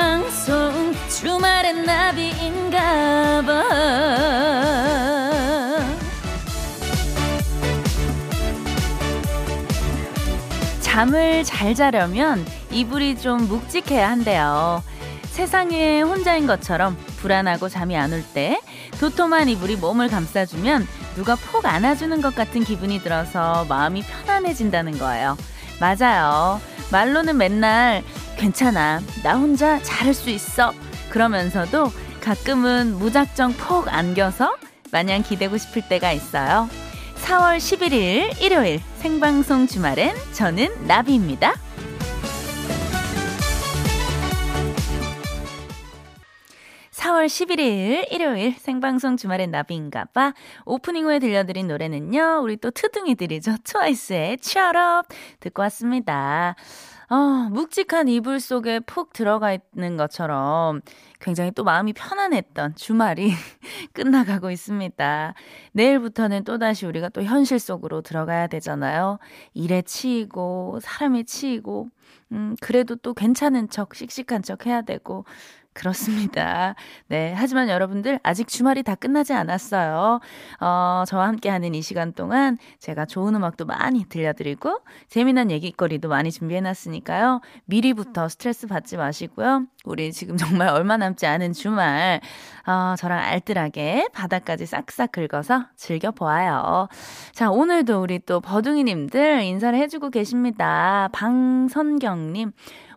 생방송 주말엔 나비인가봐 잠을 잘 자려면 이불이 좀 묵직해야 한대요. 세상에 혼자인 것처럼 불안하고 잠이 안 올 때 도톰한 이불이 몸을 감싸주면 누가 폭 안아주는 것 같은 기분이 들어서 마음이 편안해진다는 거예요. 맞아요. 말로는 맨날 괜찮아. 나 혼자 잘할 수 있어. 그러면서도 가끔은 무작정 폭 안겨서 마냥 기대고 싶을 때가 있어요. 4월 11일 일요일 생방송 주말엔 저는 나비입니다. 4월 11일 일요일 생방송 주말엔 나비인가봐 오프닝 후에 들려드린 노래는요 우리 또 트둥이들이죠 트와이스의 취업 듣고 왔습니다 어, 묵직한 이불 속에 푹 들어가 있는 것처럼 굉장히 또 마음이 편안했던 주말이 끝나가고 있습니다. 내일부터는 또다시 우리가 또 현실 속으로 들어가야 되잖아요. 일에 치이고, 사람에 치이고, 음, 그래도 또 괜찮은 척, 씩씩한 척 해야 되고, 그렇습니다. 네. 하지만 여러분들 아직 주말이 다 끝나지 않았어요. 어, 저와 함께하는 이 시간 동안 제가 좋은 음악도 많이 들려드리고 재미난 얘기거리도 많이 준비해놨으니까요. 미리부터 스트레스 받지 마시고요. 우리 지금 정말 얼마 남지 않은 주말, 어, 저랑 알뜰하게 바닥까지 싹싹 긁어서 즐겨보아요. 자, 오늘도 우리 또 버둥이님들 인사를 해주고 계십니다. 방선경님.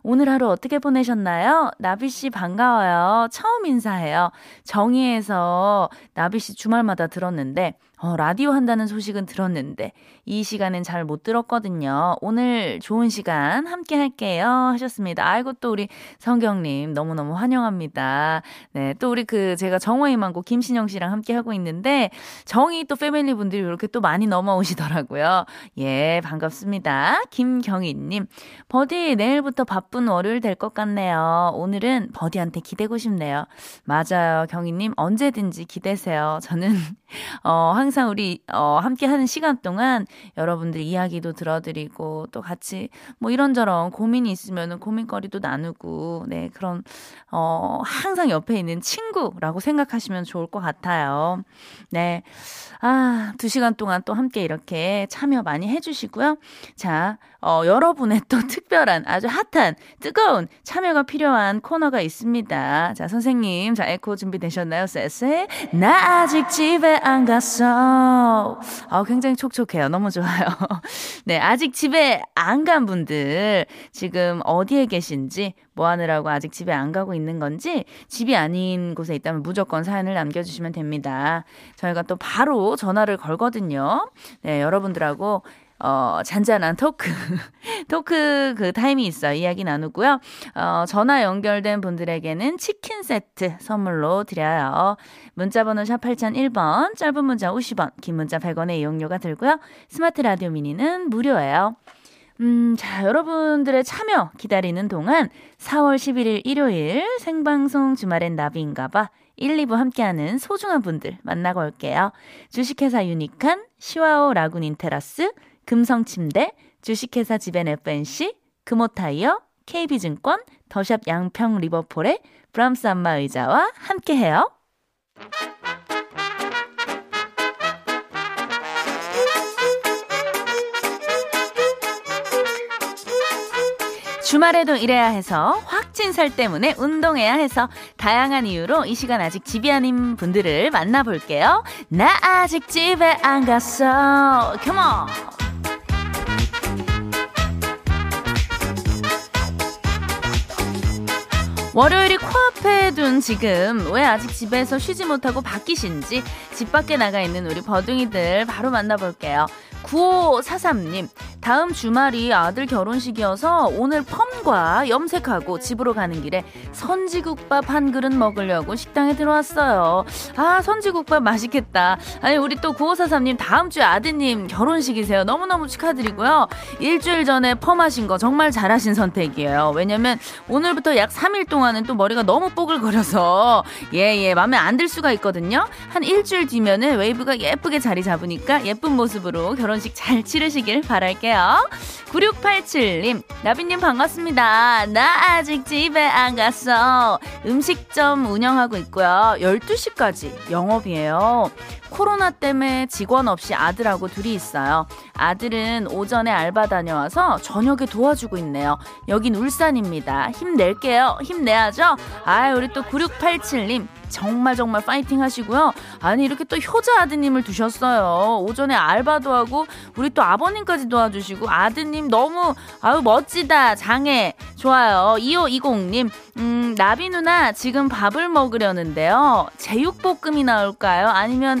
오늘 하루 어떻게 보내셨나요? 나비씨 반가워요. 처음 인사해요. 정의에서 나비씨 주말마다 들었는데, 어, 라디오 한다는 소식은 들었는데 이 시간엔 잘 못 들었거든요. 오늘 좋은 시간 함께 할게요 하셨습니다. 아이고 또 우리 성경님 너무너무 환영합니다. 네, 또 우리 그 제가 정화의 망고 김신영 씨랑 함께 하고 있는데 정이 또 패밀리 분들이 이렇게 또 많이 넘어오시더라고요. 예, 반갑습니다. 김경희님, 버디 내일부터 바쁜 월요일 될 것 같네요. 오늘은 버디한테 기대고 싶네요. 맞아요, 경희님 언제든지 기대세요. 저는 어 항상 항상 우리 어 함께 하는 시간 동안 여러분들 이야기도 들어드리고 또 같이 뭐 이런저런 고민이 있으면은 고민거리도 나누고 네 그런 어 항상 옆에 있는 친구라고 생각하시면 좋을 것 같아요. 네. 아, 두 시간 동안 또 함께 이렇게 참여 많이 해주시고요. 자, 어, 여러분의 또 특별한 아주 핫한 뜨거운 참여가 필요한 코너가 있습니다. 자, 선생님, 자, 에코 준비되셨나요? 쎄쎄. 나 아직 집에 안 갔어. 아, 굉장히 촉촉해요. 너무 좋아요. 네, 아직 집에 안 간 분들 지금 어디에 계신지 뭐 하느라고 아직 집에 안 가고 있는 건지 집이 아닌 곳에 있다면 무조건 사연을 남겨주시면 됩니다. 저희가 또 바로 전화를 걸거든요. 네, 여러분들하고 어, 잔잔한 토크, 토크 그 타임이 있어요. 이야기 나누고요. 어, 전화 연결된 분들에게는 치킨 세트 선물로 드려요. 문자번호 샵 8001번, 짧은 문자 50원, 긴 문자 100원의 이용료가 들고요. 스마트 라디오 미니는 무료예요. 음, 자, 여러분들의 참여 기다리는 동안 4월 11일 일요일 생방송 주말엔 나비인가봐 1, 2부 함께하는 소중한 분들 만나고 올게요. 주식회사 유니칸, 시와오 라군 인테라스, 금성침대, 주식회사 지벤 FNC, 금호타이어, KB증권, 더샵 양평 리버폴의 브람스 안마 의자와 함께해요. 주말에도 일해야 해서 확찐살 때문에 운동해야 해서 다양한 이유로 이 시간 아직 집이 아닌 분들을 만나볼게요. 나 아직 집에 안 갔어. 컴온. 월요일이 코앞에 둔 지금 왜 아직 집에서 쉬지 못하고 바뀌신지 집 밖에 나가 있는 우리 버둥이들 바로 만나볼게요. 9543님, 다음 주말이 아들 결혼식이어서 오늘 펌과 염색하고 집으로 가는 길에 선지국밥 한 그릇 먹으려고 식당에 들어왔어요. 아, 선지국밥 맛있겠다. 아니, 우리 또 9543님 다음 주에 아드님 결혼식이세요. 너무너무 축하드리고요. 일주일 전에 펌하신 거 정말 잘하신 선택이에요. 왜냐면 오늘부터 약 3일 동안은 또 머리가 너무 뽀글거려서 예, 예, 마음에 안 들 수가 있거든요. 한 일주일 뒤면은 웨이브가 예쁘게 자리 잡으니까 예쁜 모습으로 결혼식 잘 치르시길 바랄게요. 드릴게요. 9687님, 나비님 반갑습니다. 나 아직 집에 안 갔어. 음식점 운영하고 있고요. 12시까지 영업이에요. 코로나 때문에 직원 없이 아들하고 둘이 있어요. 아들은 오전에 알바 다녀와서 저녁에 도와주고 있네요. 여긴 울산입니다. 힘낼게요. 힘내야죠? 아, 우리 또 9687님. 정말 정말 파이팅 하시고요. 아니 이렇게 또 효자 아드님을 두셨어요. 오전에 알바도 하고 우리 또 아버님까지 도와주시고 아드님 너무 아유 멋지다 장애 좋아요. 2520님 음 나비 누나 지금 밥을 먹으려는데요. 제육볶음이 나올까요? 아니면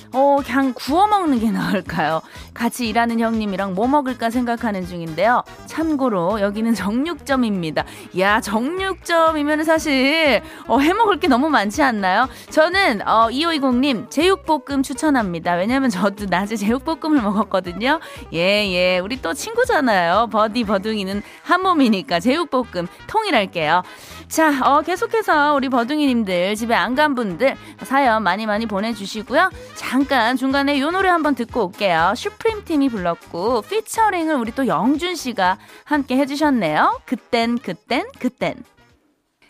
어, 그냥 구워 먹는 게 나을까요? 같이 일하는 형님이랑 뭐 먹을까 생각하는 중인데요. 참고로 여기는 정육점입니다. 야, 정육점이면 사실 어, 해 먹을 게 너무 많지 않나요? 저는 어, 2520님 제육볶음 추천합니다. 왜냐면 저도 낮에 제육볶음을 먹었거든요. 예, 예. 우리 또 친구잖아요. 버디 버둥이는 한 몸이니까 제육볶음 통일할게요. 자, 어, 계속해서 우리 버둥이님들 집에 안 간 분들 사연 많이 많이 보내주시고요. 잠깐 중간에 요 노래 한번 듣고 올게요. 슈프림 팀이 불렀고 피처링을 우리 또 영준 씨가 함께 해주셨네요. 그땐 그땐 그땐.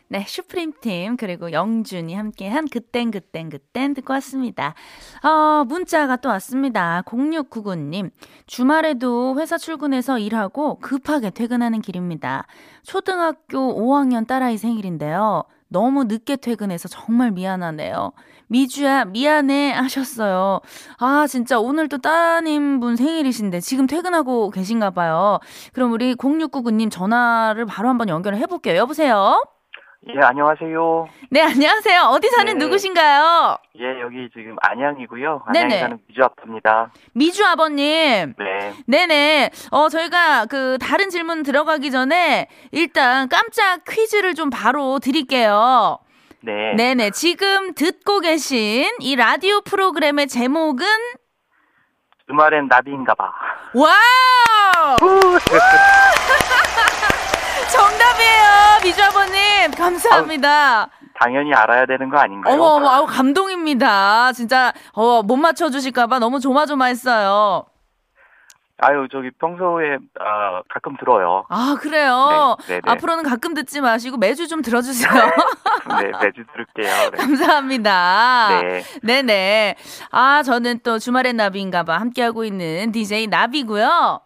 네, 슈프림 팀, 그리고 영준이 함께한 그땐, 그땐, 그땐 듣고 왔습니다. 어, 문자가 또 왔습니다. 0699님, 주말에도 회사 출근해서 일하고 급하게 퇴근하는 길입니다. 초등학교 5학년 딸아이 생일인데요. 너무 늦게 퇴근해서 정말 미안하네요. 미주야, 미안해 하셨어요. 아, 진짜 오늘 또 따님분 생일이신데 지금 퇴근하고 계신가 봐요. 그럼 우리 0699님 전화를 바로 한번 연결을 해볼게요. 여보세요? 예, 안녕하세요. 네, 안녕하세요. 어디 사는 네. 누구신가요? 예, 여기 지금 안양이고요. 안양에 네네. 사는 미주 아빠입니다. 미주 아버님. 네. 네네. 어, 저희가 그 다른 질문 들어가기 전에 일단 깜짝 퀴즈를 좀 바로 드릴게요. 네. 네네. 지금 듣고 계신 이 라디오 프로그램의 제목은 주말엔 나비인가 봐. 와우! 정답이에요. 미주 아버님. 감사합니다. 당연히 알아야 되는 거 아닌가요? 어머, 어머, 아우, 감동입니다. 진짜, 어, 못 맞춰주실까봐 너무 조마조마했어요. 아유, 저기 평소에 어, 가끔 들어요. 아, 그래요? 네, 네, 네. 앞으로는 가끔 듣지 마시고 매주 좀 들어주세요. 네, 매주 들을게요. 네. 감사합니다. 네. 네네. 아, 저는 또 주말의 나비인가봐 함께하고 있는 DJ 나비고요.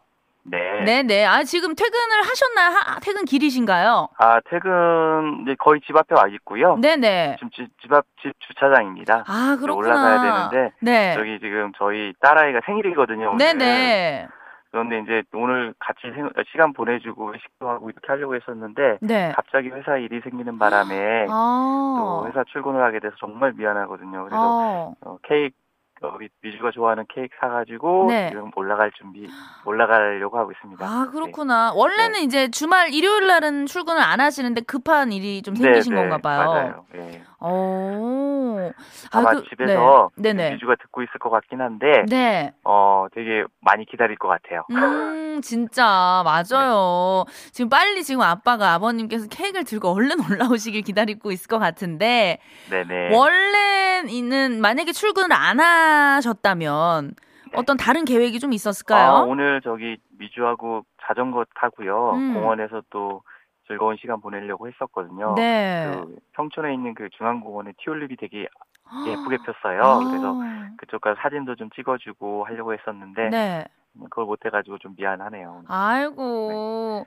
네. 네네. 아, 지금 퇴근을 하셨나요? 하- 퇴근 길이신가요? 아, 퇴근 이제 거의 집 앞에 와 있고요. 네네. 지금 집, 집 앞, 집 주차장입니다. 아, 그렇구나. 올라가야 되는데, 네. 저기 지금 저희 딸아이가 생일이거든요. 오늘. 네네. 그런데 이제 오늘 같이 생- 시간 보내주고 회식도 하고 이렇게 하려고 했었는데, 네. 갑자기 회사 일이 생기는 바람에 아. 또 회사 출근을 하게 돼서 정말 미안하거든요. 그래서 어. 어, 케이크 어, 미- 미주가 좋아하는 케이크 사가지고 네. 지금 올라갈 준비 올라가려고 하고 있습니다. 아, 그렇구나. 원래는 이제 주말 일요일 날은 출근을 안 하시는데 급한 일이 좀 네, 생기신 네, 건가 봐요. 맞아요. 예. 오. 아마 그- 집에서 네. 네네. 미주가 듣고 있을 것 같긴 한데 네. 어 되게 많이 기다릴 것 같아요. 음, 진짜, 맞아요. 지금 빨리 지금 아빠가 아버님께서 케이크를 들고 얼른 올라오시길 기다리고 있을 것 같은데, 네네. 원래는 만약에 출근을 안 하셨다면, 어떤 다른 계획이 좀 아, 있었을까요? 오늘 저기 미주하고 자전거 타고요. 음. 공원에서 또 즐거운 시간 보내려고 했었거든요. 네. 그 평촌에 있는 그 중앙공원에 티올립이 되게 예쁘게 폈어요. 아, 그래서 그쪽 가서 사진도 좀 찍어주고 하려고 했었는데 네. 그걸 못해가지고 좀 미안하네요. 아이고.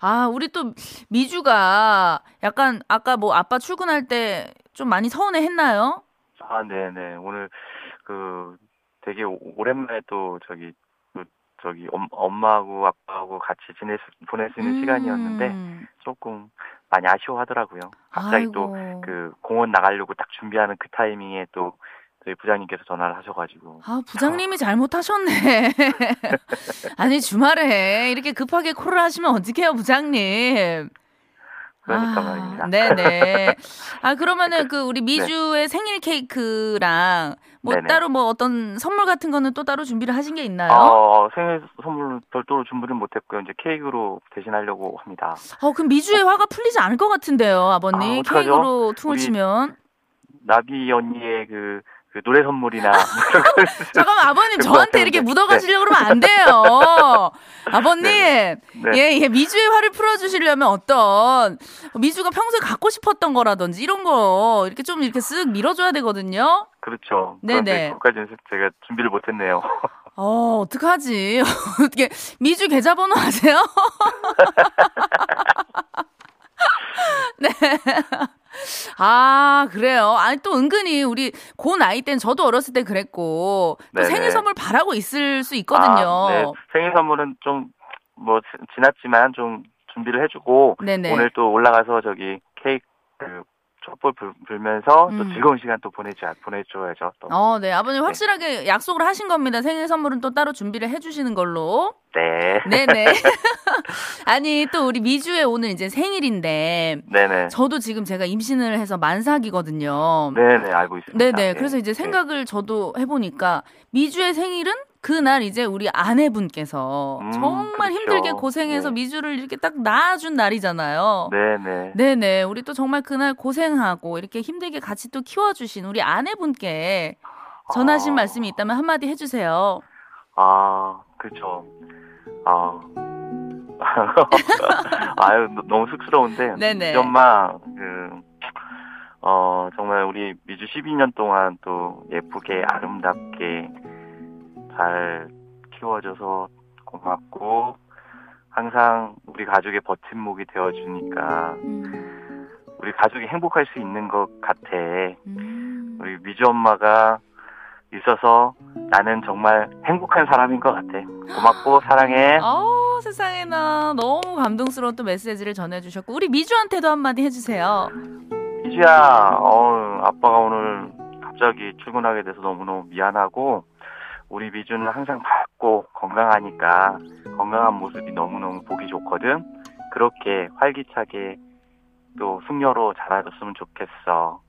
아, 우리 또 미주가 약간 아까 뭐 아빠 출근할 때 좀 많이 서운해 했나요? 아, 네네. 오늘 그 되게 오- 오랜만에 또 저기 그 저기 엄, 엄마하고 아빠하고 같이 지낼 수, 보낼 수 있는 시간이었는데 음. 조금 많이 아쉬워하더라고요. 갑자기. 또 그 공원 나가려고 딱 준비하는 그 타이밍에 또 저희 부장님께서 전화를 하셔가지고 아, 부장님이 잘못하셨네. 아니, 주말에 이렇게 급하게 콜을 하시면 어떡해요, 부장님. 그러니까 아, 말입니다. 네네. 아, 그러면은 그 우리 미주의 생일 케이크랑 뭐 네네. 따로 뭐 어떤 선물 같은 거는 또 따로 준비를 하신 게 있나요? 어, 생일 선물 별도로 준비는 못했고요. 이제 케이크로 대신하려고 합니다. 어, 그럼 미주의 화가 풀리지 않을 것 같은데요, 아버님. 아? 케이크로 퉁을 치면. 나비 언니의 그 그 노래 선물이나 잠깐만 아버님 저한테 이렇게 묻어가시려고 네. 그러면 안 돼요. 아버님 네. 네. 예, 예 미주의 화를 풀어주시려면 어떤 미주가 평소에 갖고 싶었던 거라든지 이런 거 이렇게 좀 이렇게 쓱 밀어줘야 되거든요. 그렇죠. 네네. 그까지는 제가 준비를 못했네요. 어 어떡하지? 어떻게 미주 계좌번호 아세요? 네. 아, 그래요. 아니, 또 은근히 우리 고 나이 땐 저도 어렸을 때 그랬고, 또 생일 선물 바라고 있을 수 있거든요. 아, 네. 생일 선물은 좀, 뭐, 지났지만 좀 준비를 해주고, 네네. 오늘 또 올라가서 저기 케이크 그 촛불 불, 면서 음. 또 즐거운 시간 또 보내줘, 보내줘야죠. 또. 어, 네. 아버님 네. 확실하게 약속을 하신 겁니다. 생일 선물은 또 따로 준비를 해주시는 걸로. 네. 네네. 아니, 또 우리 미주의 오늘 이제 생일인데. 네네. 저도 지금 제가 임신을 해서 만삭이거든요. 네네, 알고 있습니다. 네네. 네. 그래서 이제 생각을 네. 저도 해보니까 미주의 생일은 그날 이제 우리 아내분께서 음, 정말 그렇죠. 힘들게 고생해서 네. 미주를 이렇게 딱 낳아준 날이잖아요. 네네. 네네. 우리 또 정말 그날 고생하고 이렇게 힘들게 같이 또 키워주신 우리 아내분께 전하신 아... 말씀이 있다면 한마디 해주세요. 아, 그렇죠. 아. 아유, 너무 쑥스러운데. 네네. 엄마, 그, 어, 정말 우리 미주 12년 동안 또 예쁘게 아름답게 잘 키워줘서 고맙고 항상 우리 가족의 버팀목이 되어주니까 음. 우리 가족이 행복할 수 있는 것 같아. 음. 우리 미주 엄마가 있어서 나는 정말 행복한 사람인 것 같아. 고맙고 사랑해. 어 세상에나 너무 감동스러운 또 메시지를 전해주셨고 우리 미주한테도 한마디 해주세요. 미주야, 어 아빠가 오늘 갑자기 출근하게 돼서 너무너무 미안하고 우리 미주는 항상 밝고 건강하니까 건강한 모습이 너무너무 보기 좋거든. 그렇게 활기차게 또 숙녀로 자라줬으면 좋겠어.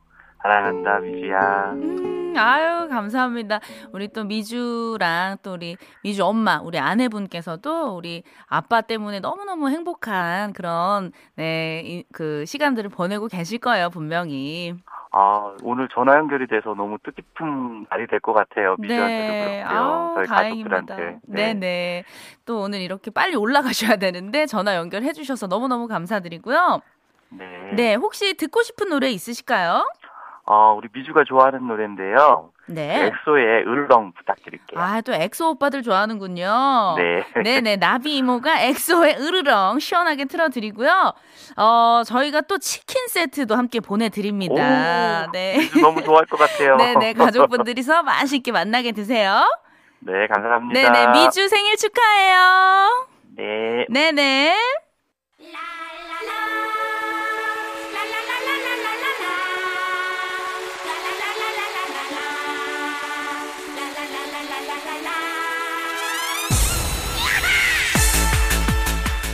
사랑한다, 미주야. 음, 아유, 감사합니다. 우리 또 미주랑 또 우리 미주 엄마, 우리 아내분께서도 우리 아빠 때문에 너무너무 행복한 그런, 네, 이, 그 시간들을 보내고 계실 거예요, 분명히. 아, 오늘 전화 연결이 돼서 너무 뜻깊은 날이 될 것 같아요. 미주한테도 네. 그렇고요. 아우, 저희 다행입니다. 가족들한테. 네. 네네. 또 오늘 이렇게 빨리 올라가셔야 되는데 전화 연결해 주셔서 너무너무 감사드리고요. 네. 네, 혹시 듣고 싶은 노래 있으실까요? 어, 우리 미주가 좋아하는 노래인데요. 네. 엑소의 으르렁 부탁드릴게요. 아, 또 엑소 오빠들 좋아하는군요. 네. 네네. 나비 이모가 엑소의 으르렁 시원하게 틀어드리고요. 어, 저희가 또 치킨 세트도 함께 보내드립니다. 오, 네. 너무 좋아할 것 같아요. 네네. 가족분들이서 맛있게 만나게 드세요. 네, 감사합니다. 네네. 미주 생일 축하해요. 네. 네네.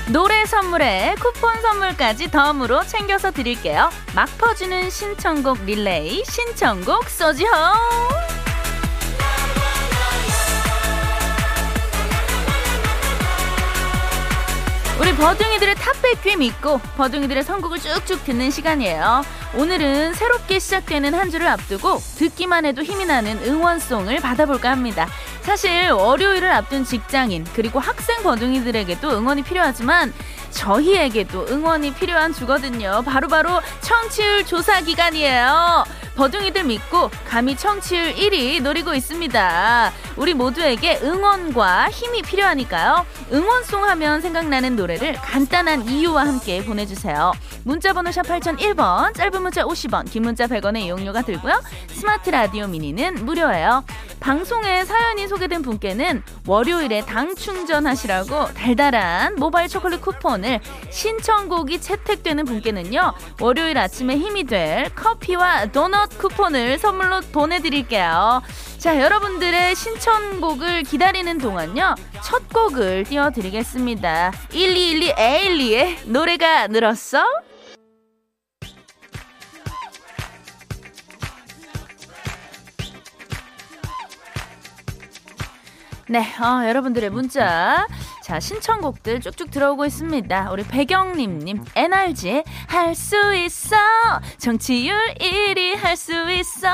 노래 선물에 쿠폰 선물까지 덤으로 챙겨서 드릴게요. 막 퍼주는 신청곡 릴레이 신청곡 소지호 우리 버둥이들의 탑백 귀 믿고 버둥이들의 선곡을 쭉쭉 듣는 시간이에요. 오늘은 새롭게 시작되는 한 주를 앞두고 듣기만 해도 힘이 나는 응원송을 받아볼까 합니다. 사실 월요일을 앞둔 직장인 그리고 학생 버둥이들에게도 응원이 필요하지만 저희에게도 응원이 필요한 주거든요. 바로바로 바로 청취율 조사 기간이에요. 버둥이들 믿고 감히 청취율 1위 노리고 있습니다. 우리 모두에게 응원과 힘이 필요하니까요. 응원송 하면 생각나는 노래를 간단한 이유와 함께 보내주세요. 문자번호 샵 8001번, 짧은 문자 50원, 긴 문자 100원의 이용료가 들고요. 스마트 라디오 미니는 무료예요. 방송에 사연이 소개된 분께는 월요일에 당 충전하시라고 달달한 모바일 초콜릿 쿠폰 을 신청곡이 채택되는 분께는요. 월요일 아침에 힘이 될 커피와 도넛 쿠폰을 선물로 보내드릴게요. 자, 여러분들의 신청곡을 기다리는 동안요. 첫 곡을 띄워드리겠습니다. 1212 에일리의 노래가 늘었어? 네, 어, 여러분들의 문자 자, 신청곡들 쭉쭉 들어오고 있습니다. 우리 배경님님, NRG의 할 수 있어. 청취율 1위 할 수 있어.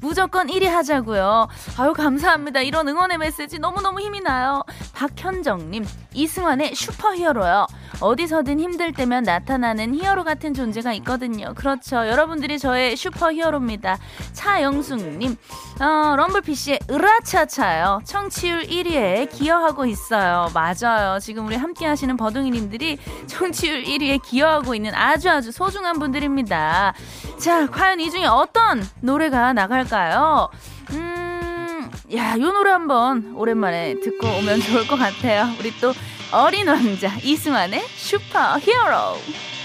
무조건 1위 하자고요. 아유, 감사합니다. 이런 응원의 메시지 너무너무 힘이 나요. 박현정님, 이승환의 슈퍼 히어로요. 어디서든 힘들 때면 나타나는 히어로 같은 존재가 있거든요. 그렇죠. 여러분들이 저의 슈퍼 히어로입니다. 차영숙님, 어, 럼블피쉬의 으라차차요. 청취율 1위에 기여하고 있어요. 맞아 요. 지금 우리 함께 하시는 버둥이님들이 청취율 1위에 기여하고 있는 아주 아주 소중한 분들입니다. 자, 과연 이 중에 어떤 노래가 나갈까요? 음, 야, 요 노래 한번 오랜만에 듣고 오면 좋을 것 같아요. 우리 또 어린 왕자 이승환의 슈퍼 히어로.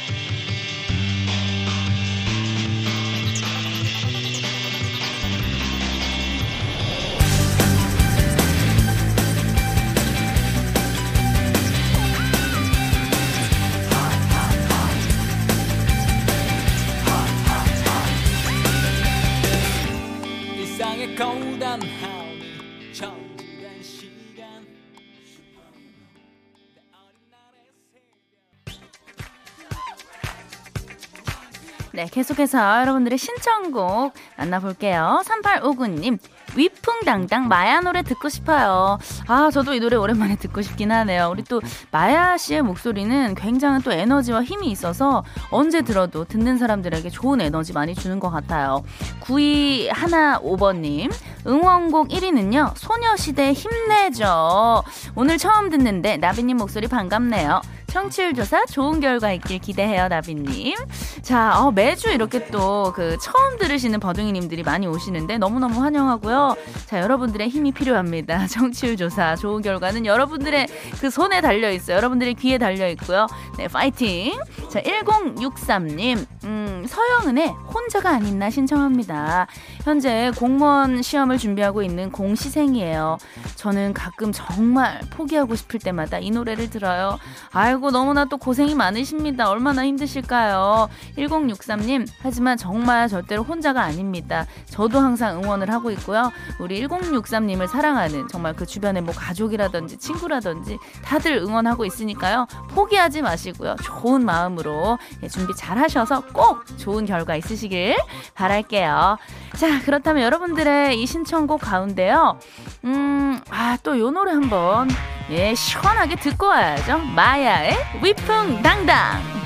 네, 계속해서 여러분들의 신청곡 만나볼게요. 3859님, 위풍당당 마야 노래 듣고 싶어요. 아, 저도 이 노래 오랜만에 듣고 싶긴 하네요. 우리 또 마야 씨의 목소리는 굉장한 또 에너지와 힘이 있어서 언제 들어도 듣는 사람들에게 좋은 에너지 많이 주는 것 같아요. 9215번님, 응원곡 1위는요, 소녀시대 힘내죠. 오늘 처음 듣는데 나비님 목소리 반갑네요. 청취율 조사 좋은 결과 있길 기대해요, 나비님. 자, 어, 매주 이렇게 또 그 처음 들으시는 버둥이님들이 많이 오시는데 너무너무 환영하고요. 자, 여러분들의 힘이 필요합니다. 청취율 조사 좋은 결과는 여러분들의 그 손에 달려 있어요. 여러분들의 귀에 달려 있고요. 네, 파이팅! 자, 1063님, 음, 서영은의 혼자가 아닌 나 신청합니다. 현재 공무원 시험을 준비하고 있는 공시생이에요. 저는 가끔 정말 포기하고 싶을 때마다 이 노래를 들어요. 아이고, 너무나 또 고생이 많으십니다. 얼마나 힘드실까요? 1063님, 하지만 정말 절대로 혼자가 아닙니다. 저도 항상 응원을 하고 있고요. 우리 1063님을 사랑하는 정말 그 주변에 뭐 가족이라든지 친구라든지 다들 응원하고 있으니까요. 포기하지 마시고요. 좋은 마음으로 예, 준비 잘 하셔서 꼭 좋은 결과 있으시길 바랄게요. 자, 그렇다면 여러분들의 이 신청곡 가운데요. 음, 아, 또 요 노래 한번 예, 시원하게 듣고 와야죠. 마야의 위풍당당.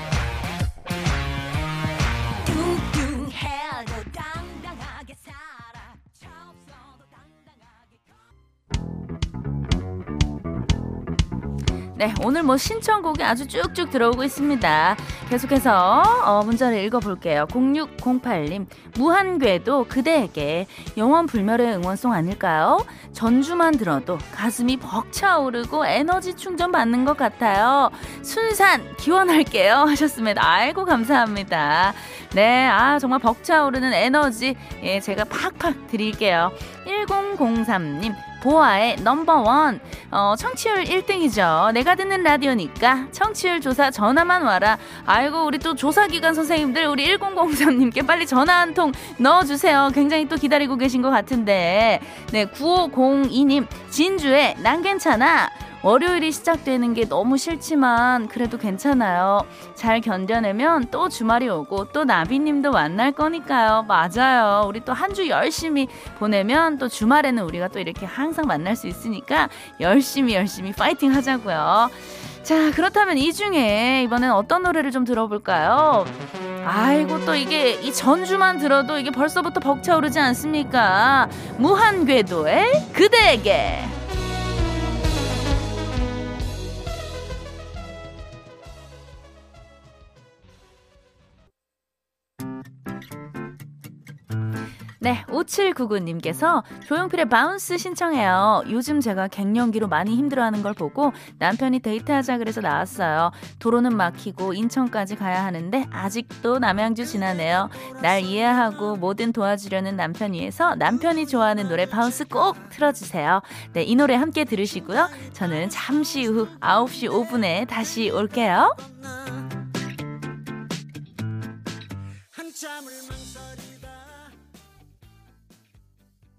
네, 오늘 뭐 신청곡이 아주 쭉쭉 들어오고 있습니다. 계속해서 어, 문자를 읽어볼게요. 0608님, 무한궤도 그대에게 영원 불멸의 응원송 아닐까요? 전주만 들어도 가슴이 벅차오르고 에너지 충전 받는 것 같아요. 순산 기원할게요 하셨습니다. 아이고 감사합니다. 네, 아 정말 벅차오르는 에너지 예, 제가 팍팍 드릴게요. 1003님, 보아의 넘버원. 어, 청취율 1등이죠. 내가 듣는 라디오니까 청취율 조사 전화만 와라. 아이고, 우리 또 조사기관 선생님들, 우리 1003님께 빨리 전화 한 통 넣어주세요. 굉장히 또 기다리고 계신 것 같은데. 네, 9502님, 진주의 난 괜찮아. 월요일이 시작되는 게 너무 싫지만 그래도 괜찮아요. 잘 견뎌내면 또 주말이 오고 또 나비님도 만날 거니까요. 맞아요. 우리 또 한 주 열심히 보내면 또 주말에는 우리가 또 이렇게 항상 만날 수 있으니까 열심히 열심히 파이팅 하자고요. 자, 그렇다면 이 중에 이번엔 어떤 노래를 좀 들어볼까요? 아이고, 또 이게 이 전주만 들어도 이게 벌써부터 벅차오르지 않습니까? 무한궤도의 그대에게. 네, 5799님께서 조용필의 바운스 신청해요. 요즘 제가 갱년기로 많이 힘들어하는 걸 보고 남편이 데이트하자 그래서 나왔어요. 도로는 막히고 인천까지 가야 하는데 아직도 남양주 지나네요. 날 이해하고 뭐든 도와주려는 남편 위해서 남편이 좋아하는 노래 바운스 꼭 틀어주세요. 네, 이 노래 함께 들으시고요. 저는 잠시 후 9시 5분에 다시 올게요.